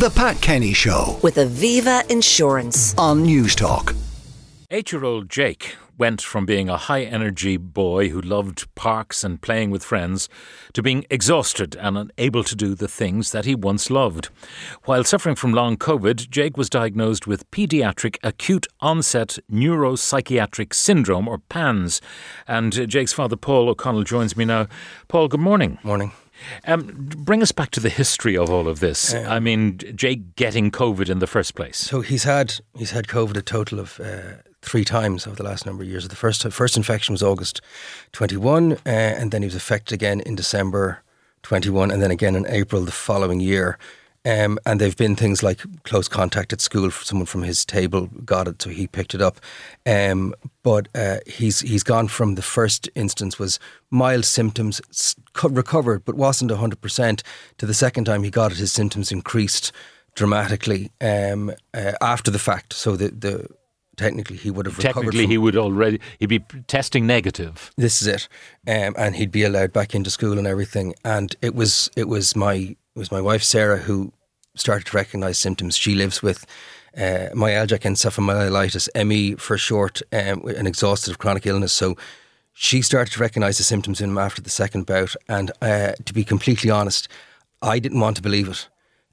The Pat Kenny Show with Aviva Insurance. on Newstalk. Eight year old Jake went from being a high energy boy who loved parks and playing with friends to being exhausted and unable to do the things that he once loved. While suffering from long COVID, Jake was diagnosed with pediatric acute onset neuropsychiatric syndrome, or PANS. And uh, Jake's father, Paul O'Connell, joins me now. Paul, good morning. Morning. Um, bring us back to the history of all of this. I mean, Jake getting COVID in the first place. So he's had he's had COVID a total of uh, three times over the last number of years. The first first infection was August twenty one, uh, and then he was affected again in December twenty one, and then again in April the following year. Um, and they've been things like close contact at school. Someone from his table got it, so he picked it up. Um, but uh, he's he's gone from the first instance was mild symptoms, recovered, but wasn't hundred percent. To the second time he got it, his symptoms increased dramatically um, uh, after the fact. So the the technically he would have recovered. Technically, he would already he'd be testing negative. this is it, um, and he'd be allowed back into school and everything. And it was it was my it was my wife Sarah who started to recognise symptoms. She lives with uh, myalgic encephalomyelitis (ME for short), um, an exhaustive chronic illness. So she started to recognise the symptoms in him after the second bout. And uh, to be completely honest, I didn't want to believe it.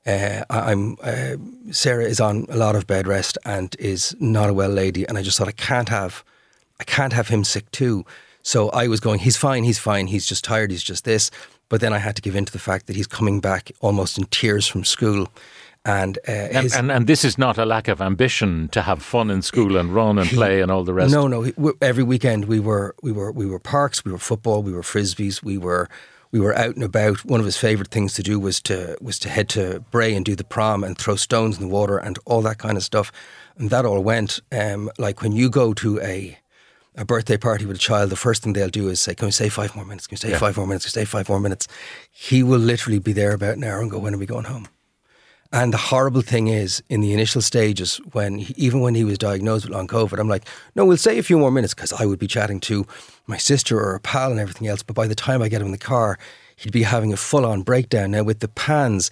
Uh, I'm uh, Sarah is on a lot of bed rest and is not a well lady, and I just thought I can't have, I can't have him sick too. So I was going, he's fine, he's fine, he's just tired, he's just this. But then I had to give in to the fact that he's coming back almost in tears from school, and, uh, And, and and this is not a lack of ambition to have fun in school and run and play and all the rest. No, no. Every weekend we were we were we were parks, we were football, we were frisbees, we were we were out and about. One of his favourite things to do was to was to head to Bray and do the prom and throw stones in the water and all that kind of stuff. And that all went um, like when you go to a a birthday party with a child, the first thing they'll do is say, "Can we stay five more minutes? Can we stay Yeah. five more minutes? Can we stay five more minutes?" He will literally be there about an hour and go, "When are we going home?" And the horrible thing is, in the initial stages, when he, even when he was diagnosed with long COVID, I'm like, no, we'll stay a few more minutes because I would be chatting to my sister or a pal and everything else. But by the time I get him in the car, he'd be having a full on breakdown. Now, with the PANS,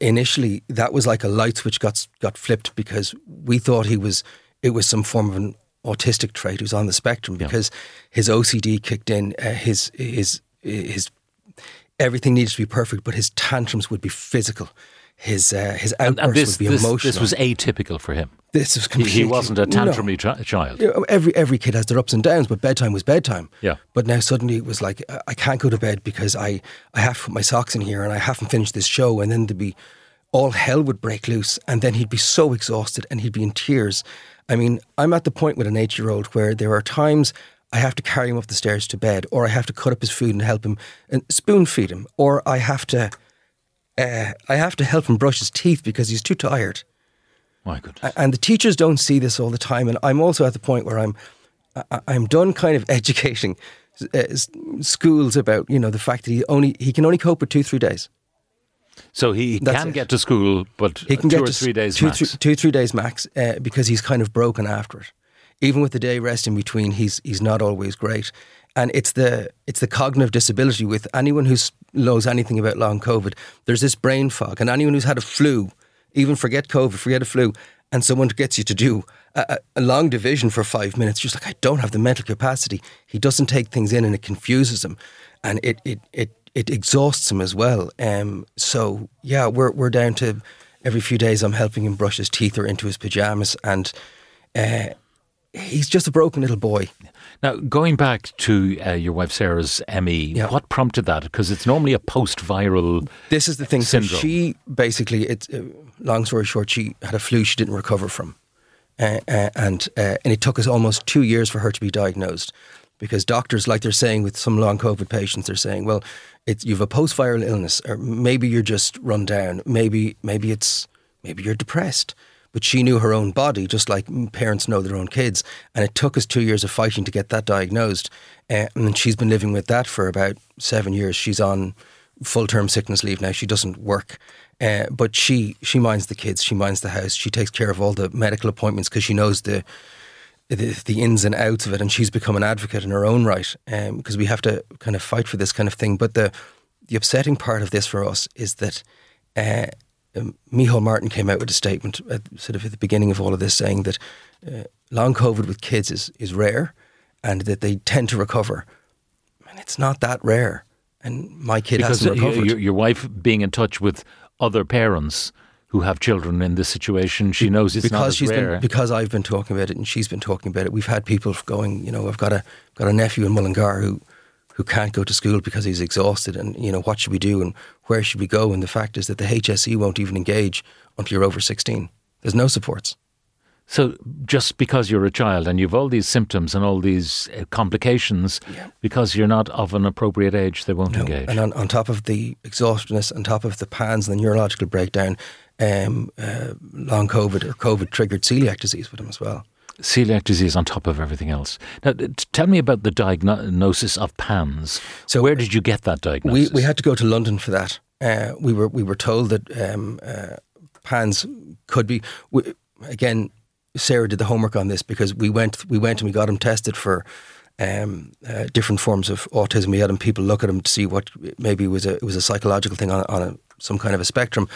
initially, that was like a light switch got got flipped because we thought he was, it was some form of an autistic trait. Was on the spectrum because his OCD kicked in, uh, his, his, his everything needed to be perfect, but his tantrums would be physical. His uh, his and, outbursts and this, would be this, emotional. this was atypical for him. This was He, completely. he wasn't a No. tantrumy chi- child. Every every kid has their ups and downs, but bedtime was bedtime. Yeah. But now suddenly it was like I- I can't go to bed because I I have to put my socks in here and I haven't finished this show, and then there'd be all hell would break loose, and then he'd be so exhausted and he'd be in tears. I mean, I'm at the point with an eight year old where there are times I have to carry him up the stairs to bed, or I have to cut up his food and help him and spoon feed him, or I have to. Uh, I have to help him brush his teeth because he's too tired. My goodness. And the teachers don't see this all the time. And I'm also at the point where I'm, I'm done kind of educating uh, schools about you know the fact that he only he can only cope with two three days. So he That's can it. get to school, but He can two get or to three days two, max. three- two, three days max uh, because he's kind of broken after it. Even with the day rest in between, he's he's not always great. And it's the it's the cognitive disability with anyone who knows anything about long COVID. There's this brain fog, and anyone who's had a flu, even forget COVID, forget a flu, and someone gets you to do a, a- a long division for five minutes, just like I don't have the mental capacity. He doesn't take things in, and it confuses him, and it it it it exhausts him as well. Um, so yeah, we're we're down to every few days I'm helping him brush his teeth or into his pajamas, and uh, he's just a broken little boy. Now, going back to uh, your wife Sarah's ME, Yeah. what prompted that? Because it's normally a post-viral. This is the thing. So Syndrome. she basically, it's uh, long story short, she had a flu she didn't recover from, uh, uh, and uh, and it took us almost two years for her to be diagnosed, because doctors, like they're saying with some long COVID patients, they're saying, well, it's you've a post-viral illness, or maybe you're just run down, maybe maybe it's maybe you're depressed. But she knew her own body, just like parents know their own kids. And it took us two years of fighting to get that diagnosed. Uh, and she's been living with that for about seven years. She's on full term sickness leave now. She doesn't work. Uh, but she, she minds the kids, she minds the house, she takes care of all the medical appointments because she knows the, the the ins and outs of it, and she's become an advocate in her own right. Because we have to kind of fight for this kind of thing. But the the upsetting part of this for us is that uh, um, Micheál Martin came out with a statement at sort of at the beginning of all of this, saying that uh, long COVID with kids is is rare, and that they tend to recover. And it's not that rare. And my kid because hasn't recovered. your, your wife being in touch with other parents who have children in this situation, she knows it's not because as she's rare. been because I've been talking about it and she's been talking about it. We've had people going, you know, I've got a got a nephew in Mullingar who who can't go to school because he's exhausted, and you know, what should we do and where should we go? And the fact is that the HSE won't even engage until you're over sixteen. There's no supports. So just because you're a child and you've all these symptoms and all these uh, complications, because you're not of an appropriate age, they won't No. engage. And on, on top of the exhaustedness, on top of the PANS and the neurological breakdown, um, uh, long COVID or COVID triggered celiac disease with him as well. Celiac disease on top of everything else. Now, t- tell me about the diagnosis of PANS. So, where did you get that diagnosis? we had to go to London for that. Uh, we were we were told that um, uh, PANS could be we, again. Sarah did the homework on this because we went we went and we got him tested for um, uh, different forms of autism. We had him people look at him to see what maybe was a it was a psychological thing on, on a, some kind of a spectrum,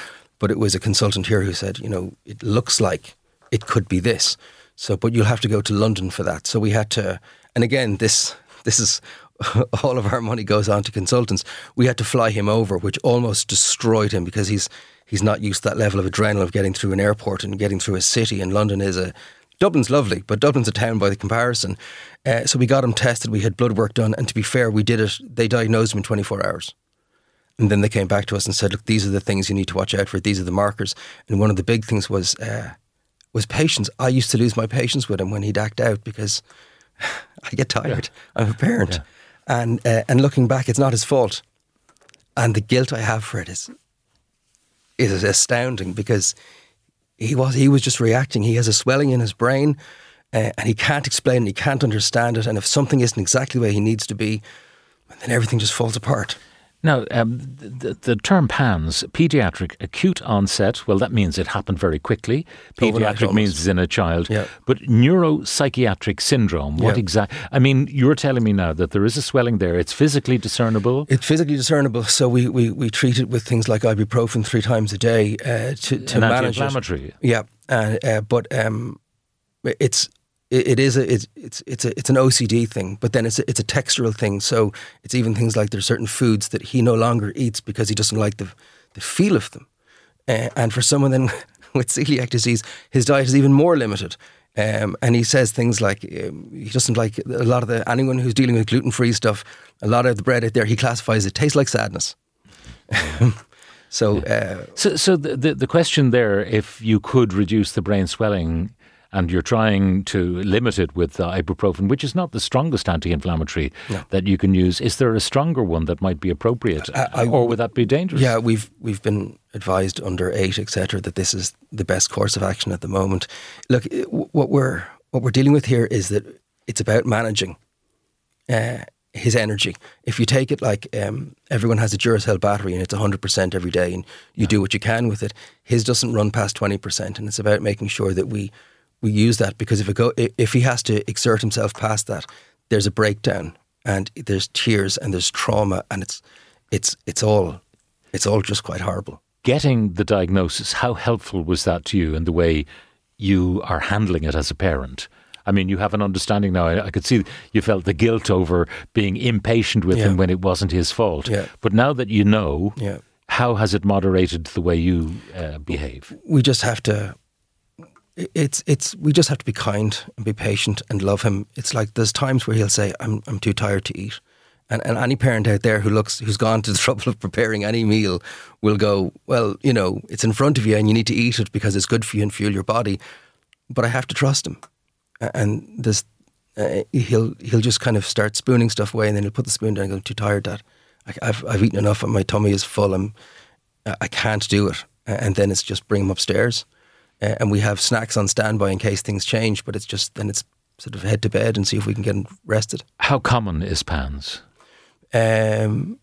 but it was a consultant here who said you know it looks like it could be this. So, but you'll have to go to London for that. So we had to, and again, this this is all of our money goes on to consultants. We had to fly him over, which almost destroyed him because he's he's not used to that level of adrenaline of getting through an airport and getting through a city. And London is a Dublin's lovely, but Dublin's a town by the comparison. Uh, so we got him tested. We had blood work done, and to be fair, we did it. They diagnosed him in 24 hours. And then they came back to us and said, "Look, these are the things you need to watch out for. These are the markers." And one of the big things was uh, was patience. I used to lose my patience with him when he'd act out because I get tired. I'm a parent, and uh, and looking back, it's not his fault, and the guilt I have for it is is astounding because he was he was just reacting. He has a swelling in his brain, uh, and he can't explain. it, He can't understand it. And if something isn't exactly where he needs to be, then everything just falls apart. Now, um, the, the term PANS, pediatric acute onset, well, that means it happened very quickly. Pediatric means it's in a child. Yeah. But neuropsychiatric syndrome, what Yeah. exact? I mean, you're telling me now that there is a swelling there. It's physically discernible. It's physically discernible, so we, we, we treat it with things like ibuprofen three times a day uh, to, to manage it. Yeah, uh, uh, but um, it's it, it is a it's it's it's a, it's an OCD thing, but then it's a, it's a textural thing. So it's even things like there's certain foods that he no longer eats because he doesn't like the the feel of them. Uh, and for someone then with celiac disease, his diet is even more limited. Um, and he says things like um, he doesn't like a lot of the anyone who's dealing with gluten free stuff. A lot of the bread out there, he classifies it tastes like sadness. so uh, So, so the, the the question there, if you could reduce the brain swelling, and you're trying to limit it with uh, ibuprofen, which is not the strongest anti-inflammatory that you can use, is there a stronger one that might be appropriate, I- or would that be dangerous? Yeah, we've we've been advised under eight, etc., that this is the best course of action at the moment. Look, what we're what we're dealing with here is that it's about managing uh, his energy. If you take it like um, everyone has a Duracell battery and it's hundred percent every day, and you do what you can with it, his doesn't run past twenty percent, and it's about making sure that we we use that because if it go if he has to exert himself past that, there's a breakdown and there's tears and there's trauma and it's it's it's all it's all just quite horrible. Getting the diagnosis, how helpful was that to you in the way you are handling it as a parent? I mean, you have an understanding now. I, I could see you felt the guilt over being impatient with Yeah. him when it wasn't his fault. Yeah. But now that you know, Yeah. how has it moderated the way you uh, behave? We just have to. It's it's we just have to be kind and be patient and love him. It's like there's times where he'll say, "I'm I'm too tired to eat," and and any parent out there who looks who's gone to the trouble of preparing any meal will go, "Well, you know, it's in front of you and you need to eat it because it's good for you and fuel your body." But I have to trust him, and this uh, he'll he'll just kind of start spooning stuff away, and then he'll put the spoon down and go, "I'm too tired, Dad. I, I've I've eaten enough, and my tummy is full. I'm I can't do it." And then it's just bring him upstairs, uh, and we have snacks on standby in case things change. But it's just then it's sort of head to bed and see if we can get rested. How common is PANS? Um,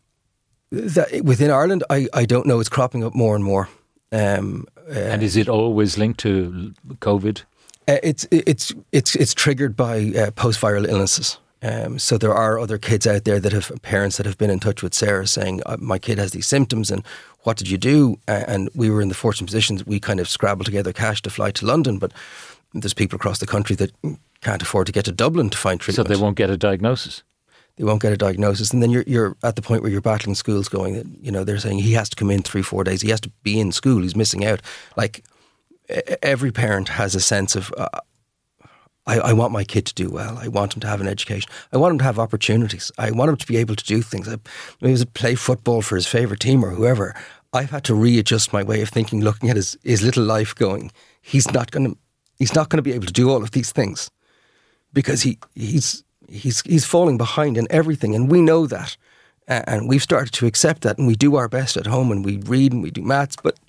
that, within Ireland, I, I don't know. It's cropping up more and more. Um, uh, And is it always linked to COVID? Uh, it's it's it's it's triggered by uh, post viral illnesses. Um, so there are other kids out there that have parents that have been in touch with Sarah saying, uh, "My kid has these symptoms, and what did you do?" And we were in the fortunate position that we kind of scrabbled together cash to fly to London, but there's people across the country that can't afford to get to Dublin to find treatment. So they won't get a diagnosis. They won't get a diagnosis, and then you're you're at the point where you're battling schools, going that you know they're saying he has to come in three four days, he has to be in school, he's missing out. Like every parent has a sense of. Uh, I, I want my kid to do well. I want him to have an education. I want him to have opportunities. I want him to be able to do things. I, he was play football for his favorite team or whoever. I've had to readjust my way of thinking, looking at his, his little life, going, he's not going to, he's not going to be able to do all of these things because he he's he's he's falling behind in everything, and we know that, and we've started to accept that, and we do our best at home, and we read and we do maths, but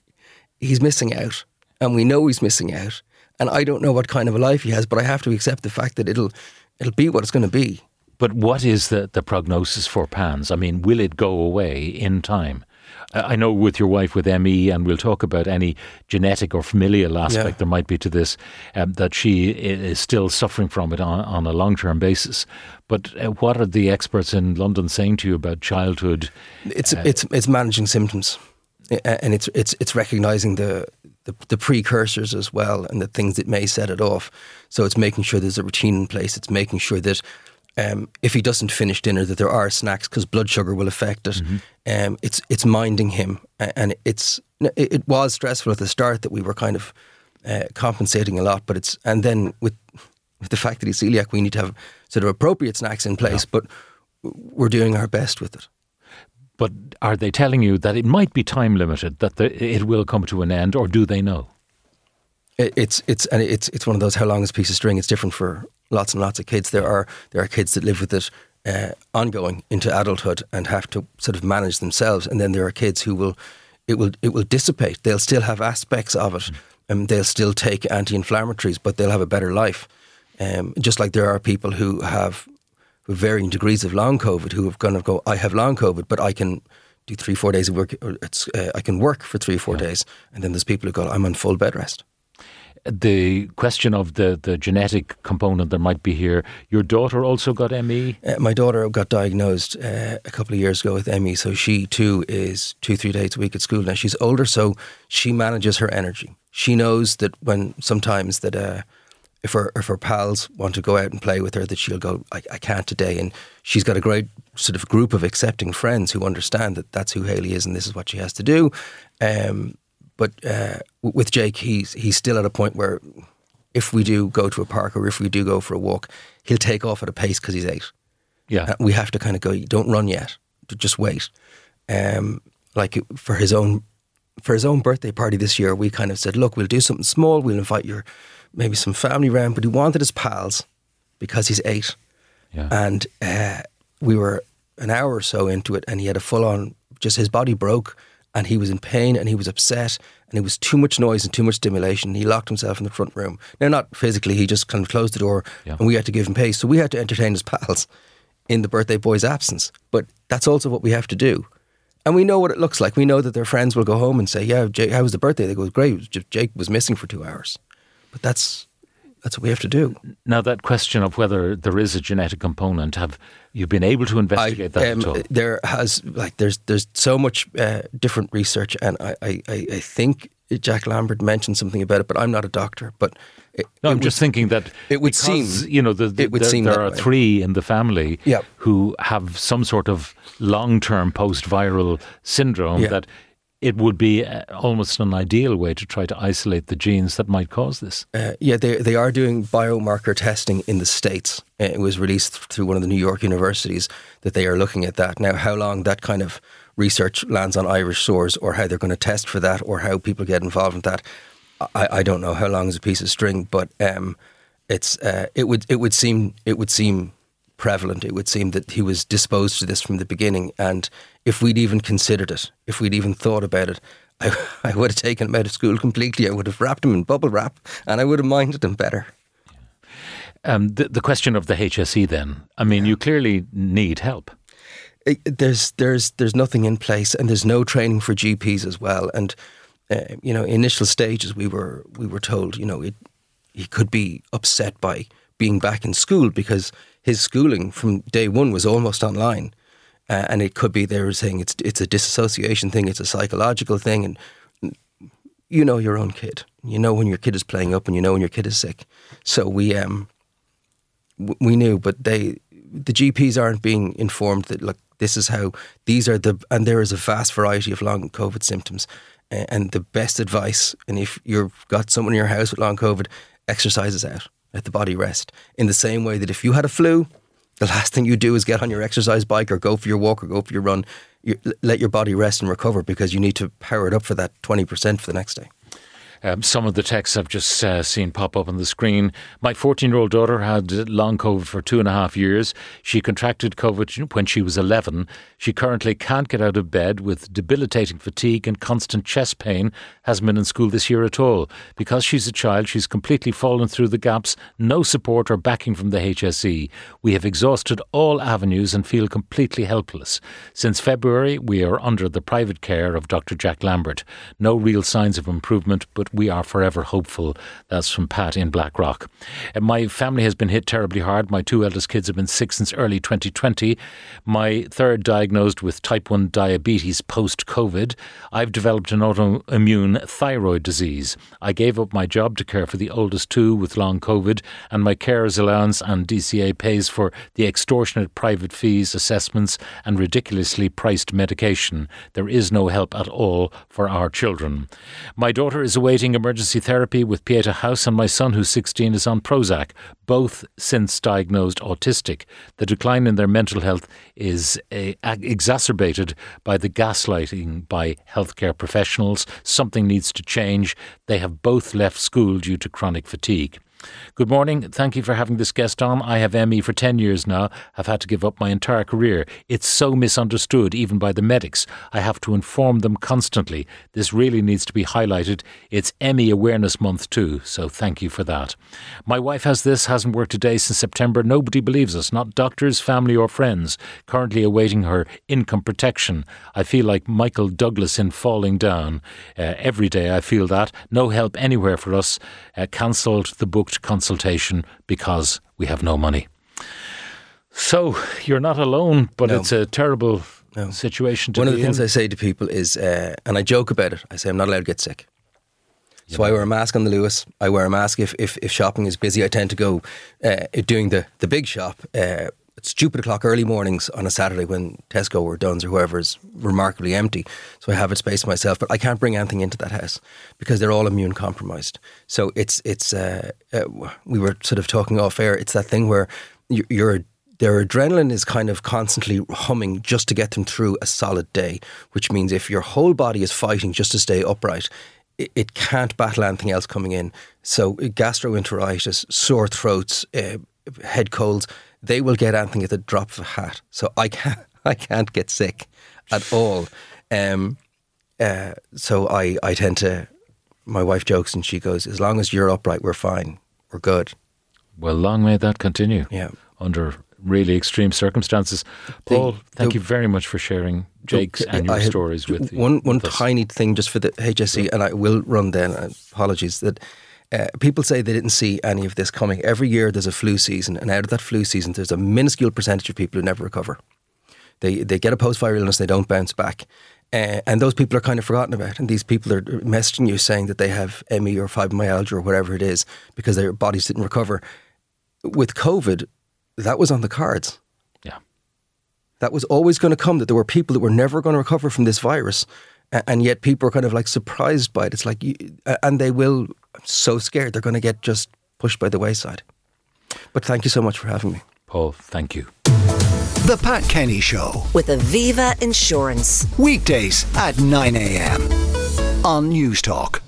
he's missing out, and we know he's missing out, and I don't know what kind of a life he has, but I have to accept the fact that it'll it'll be what it's going to be. But what is the, the prognosis for PANS? I mean, will it go away in time? I I know with your wife with ME, and we'll talk about any genetic or familial aspect Yeah. there might be to this, um, that she is still suffering from it on, on a long term basis. But uh, what are the experts in London saying to you about childhood? It's it's it's managing symptoms, and it's it's it's recognizing the, the the precursors as well, and the things that may set it off. So it's making sure there's a routine in place. It's making sure that um, if he doesn't finish dinner, that there are snacks because blood sugar will affect it. Um, it's it's minding him, and it's it, it was stressful at the start that we were kind of uh, compensating a lot, but it's and then with with the fact that he's celiac, we need to have sort of appropriate snacks in place, but we're doing our best with it. But are they telling you that it might be time limited, that the, it will come to an end, or do they know? It, it's it's and it's it's one of those how long is a piece of string. It's different for lots and lots of kids. There are there are kids that live with it uh, ongoing into adulthood and have to sort of manage themselves, and then there are kids who will it will it will dissipate. They'll still have aspects of it, and they'll still take anti-inflammatories, but they'll have a better life. Um, just like there are people who have with varying degrees of long COVID who have kind of go, I have long COVID, but I can do three four days of work. Or it's uh, I can work for three four days, and then there's people who go, I'm on full bed rest. The question of the, the genetic component that might be here. Your daughter also got? ME. Uh, my daughter got diagnosed uh, a couple of years ago with ME, so she too is two, three days a week at school now. She's older, so she manages her energy. She knows that when sometimes that uh, if her if her pals want to go out and play with her, that she'll go, I, I can't today. And she's got a great sort of group of accepting friends who understand that that's who Haley is and this is what she has to do. Um, but uh, with Jake, he's he's still at a point where if we do go to a park or if we do go for a walk, he'll take off at a pace because he's eight. Yeah. Uh, we have to kind of go. Don't run yet. Just wait. Um, like for his own for his own birthday party this year, we kind of said, look, we'll do something small. We'll invite your maybe some family round. But he wanted his pals because he's eight, yeah. and uh, we were an hour or so into it, and he had a full on. Just his body broke, and he was in pain, and he was upset, and it was too much noise and too much stimulation. He locked himself in the front room. Now, not physically, he just kind of closed the door, Yeah. and we had to give him pace. So we had to entertain his pals in the birthday boy's absence. But that's also what we have to do. And we know what it looks like. We know that their friends will go home and say, "Yeah, Jake, how was the birthday?" They go, "Great. It was just Jake was missing for two hours." But that's that's what we have to do. Now, that question of whether there is a genetic component, have you been able to investigate that um, at all? There has like there's there's so much uh, different research, and I, I I I think Jack Lambert mentioned something about it, but I'm not a doctor. But it, No, I'm would- just thinking that it would because, seem- you know the, the, it would there, seem there are way. three in the family Yeah. who have some sort of long-term post-viral syndrome Yeah. that it would be uh, almost an ideal way to try to isolate the genes that might cause this. Uh, yeah, they they are doing biomarker testing in the states. Uh, It was released through one of the New York universities that they are looking at that now. How long that kind of research lands on Irish shores, or how they're going to test for that, or how people get involved in that, I, I don't know. How long is a piece of string? But um, it's uh, it would it would seem it would seem prevalent. It would seem that he was disposed to this from the beginning, and if we'd even considered it, if we'd even thought about it, I, I would have taken him out of school completely. I would have wrapped him in bubble wrap, and I would have minded him better. Um, the, the question of the HSE then, I mean, you clearly need help. It- there's there's there's nothing in place, and there's no training for GPs as well. And uh, you know, initial stages, we were we were told, you know, it he could be upset by being back in school because his schooling from day one was almost online. Uh, and it could be they were saying it's it's a disassociation thing, it's a psychological thing, and you know your own kid. You know when your kid is playing up, and you know when your kid is sick. So we um we knew, but they the GPs aren't being informed that look, this is how these are the and there is a vast variety of long COVID symptoms, and the best advice, and if you've got someone in your house with long COVID, exercise is out, let the body rest. In the same way that if you had a flu, the last thing you do is get on your exercise bike or go for your walk or go for your run. You, let your body rest and recover because you need to power it up for that 20% for the next day. Um, some of the texts I've just uh, seen pop up on the screen. My 14 year old daughter had long COVID for two and a half years. She contracted COVID when she was 11. She currently can't get out of bed with debilitating fatigue and constant chest pain. Hasn't been in school this year at all. Because she's a child, she's completely fallen through the gaps. No support or backing from the HSE. We have exhausted all avenues and feel completely helpless. Since February, we are under the private care of Dr. Jack Lambert. No real signs of improvement, but we are forever hopeful. That's from Pat in Blackrock. And uh, my family has been hit terribly hard. My two eldest kids have been sick since early 2020. My third diagnosed with type 1 diabetes post COVID. I've developed an autoimmune thyroid disease. I gave up my job to care for the oldest two with long COVID, and my carers allowance and DCA pays for the extortionate private fees, assessments, and ridiculously priced medication. There is no help at all for our children. My daughter is awaiting emergency therapy with Pieta House, and my son, who's 16, is on Prozac, both since diagnosed autistic. The decline in their mental health is uh, exacerbated by the gaslighting by healthcare professionals. Something needs to change. They have both left school due to chronic fatigue. Good morning. Thank you for having this guest on. I have ME for 10 years now. I've had to give up my entire career. It's so misunderstood, even by the medics. I have to inform them constantly. This really needs to be highlighted. It's ME Awareness Month too, so thank you for that. My wife has this, hasn't worked a day since September. Nobody believes us, not doctors, family, or friends. Currently awaiting her income protection. I feel like Michael Douglas in Falling Down. Uh, every day I feel that. No help anywhere for us. Uh, Cancelled the book consultation because we have no money. So you're not alone, but no. it's a terrible no. situation One of the things. I say to people is, uh, and I joke about it, I say I'm not allowed to get sick. So I wear a mask on the Luas. I wear a mask if, if, if shopping is busy. I tend to go uh, doing the, the big shop uh, stupid o'clock early mornings on a Saturday when Tesco or Dunnes or whoever is remarkably empty. So I have a space myself, but I can't bring anything into that house because they're all immune compromised. So it's it's uh, uh, we were sort of talking off air. It's that thing where you're their adrenaline is kind of constantly humming just to get them through a solid day, which means if your whole body is fighting just to stay upright, it, it can't battle anything else coming in. So gastroenteritis, sore throats, uh, head colds they will get anything at the drop of a hat. So I can't, I can't get sick at all. Um, uh, so I, I tend to, my wife jokes and she goes, as long as you're upright, we're fine. We're good. Well, long may that continue. Yeah. Under really extreme circumstances. Paul, the, thank the, you very much for sharing Jake's the, and your stories with One, with one tiny thing just for the HSE, and I will run then, apologies, that uh, people say they didn't see any of this coming. Every year there's a flu season, and out of that flu season, there's a minuscule percentage of people who never recover. They they get a post viral illness, they don't bounce back. Uh, and those people are kind of forgotten about. And these people are messaging you saying that they have ME or fibromyalgia or whatever it is because their bodies didn't recover. With COVID, that was on the cards. Yeah. That was always going to come, that there were people that were never going to recover from this virus. And yet people are kind of like surprised by it. It's like, you, and they will I'm so scared they're going to get just pushed by the wayside. But thank you so much for having me. Paul, thank you. The Pat Kenny Show with Aviva Insurance. Weekdays at 9 a.m. on Newstalk.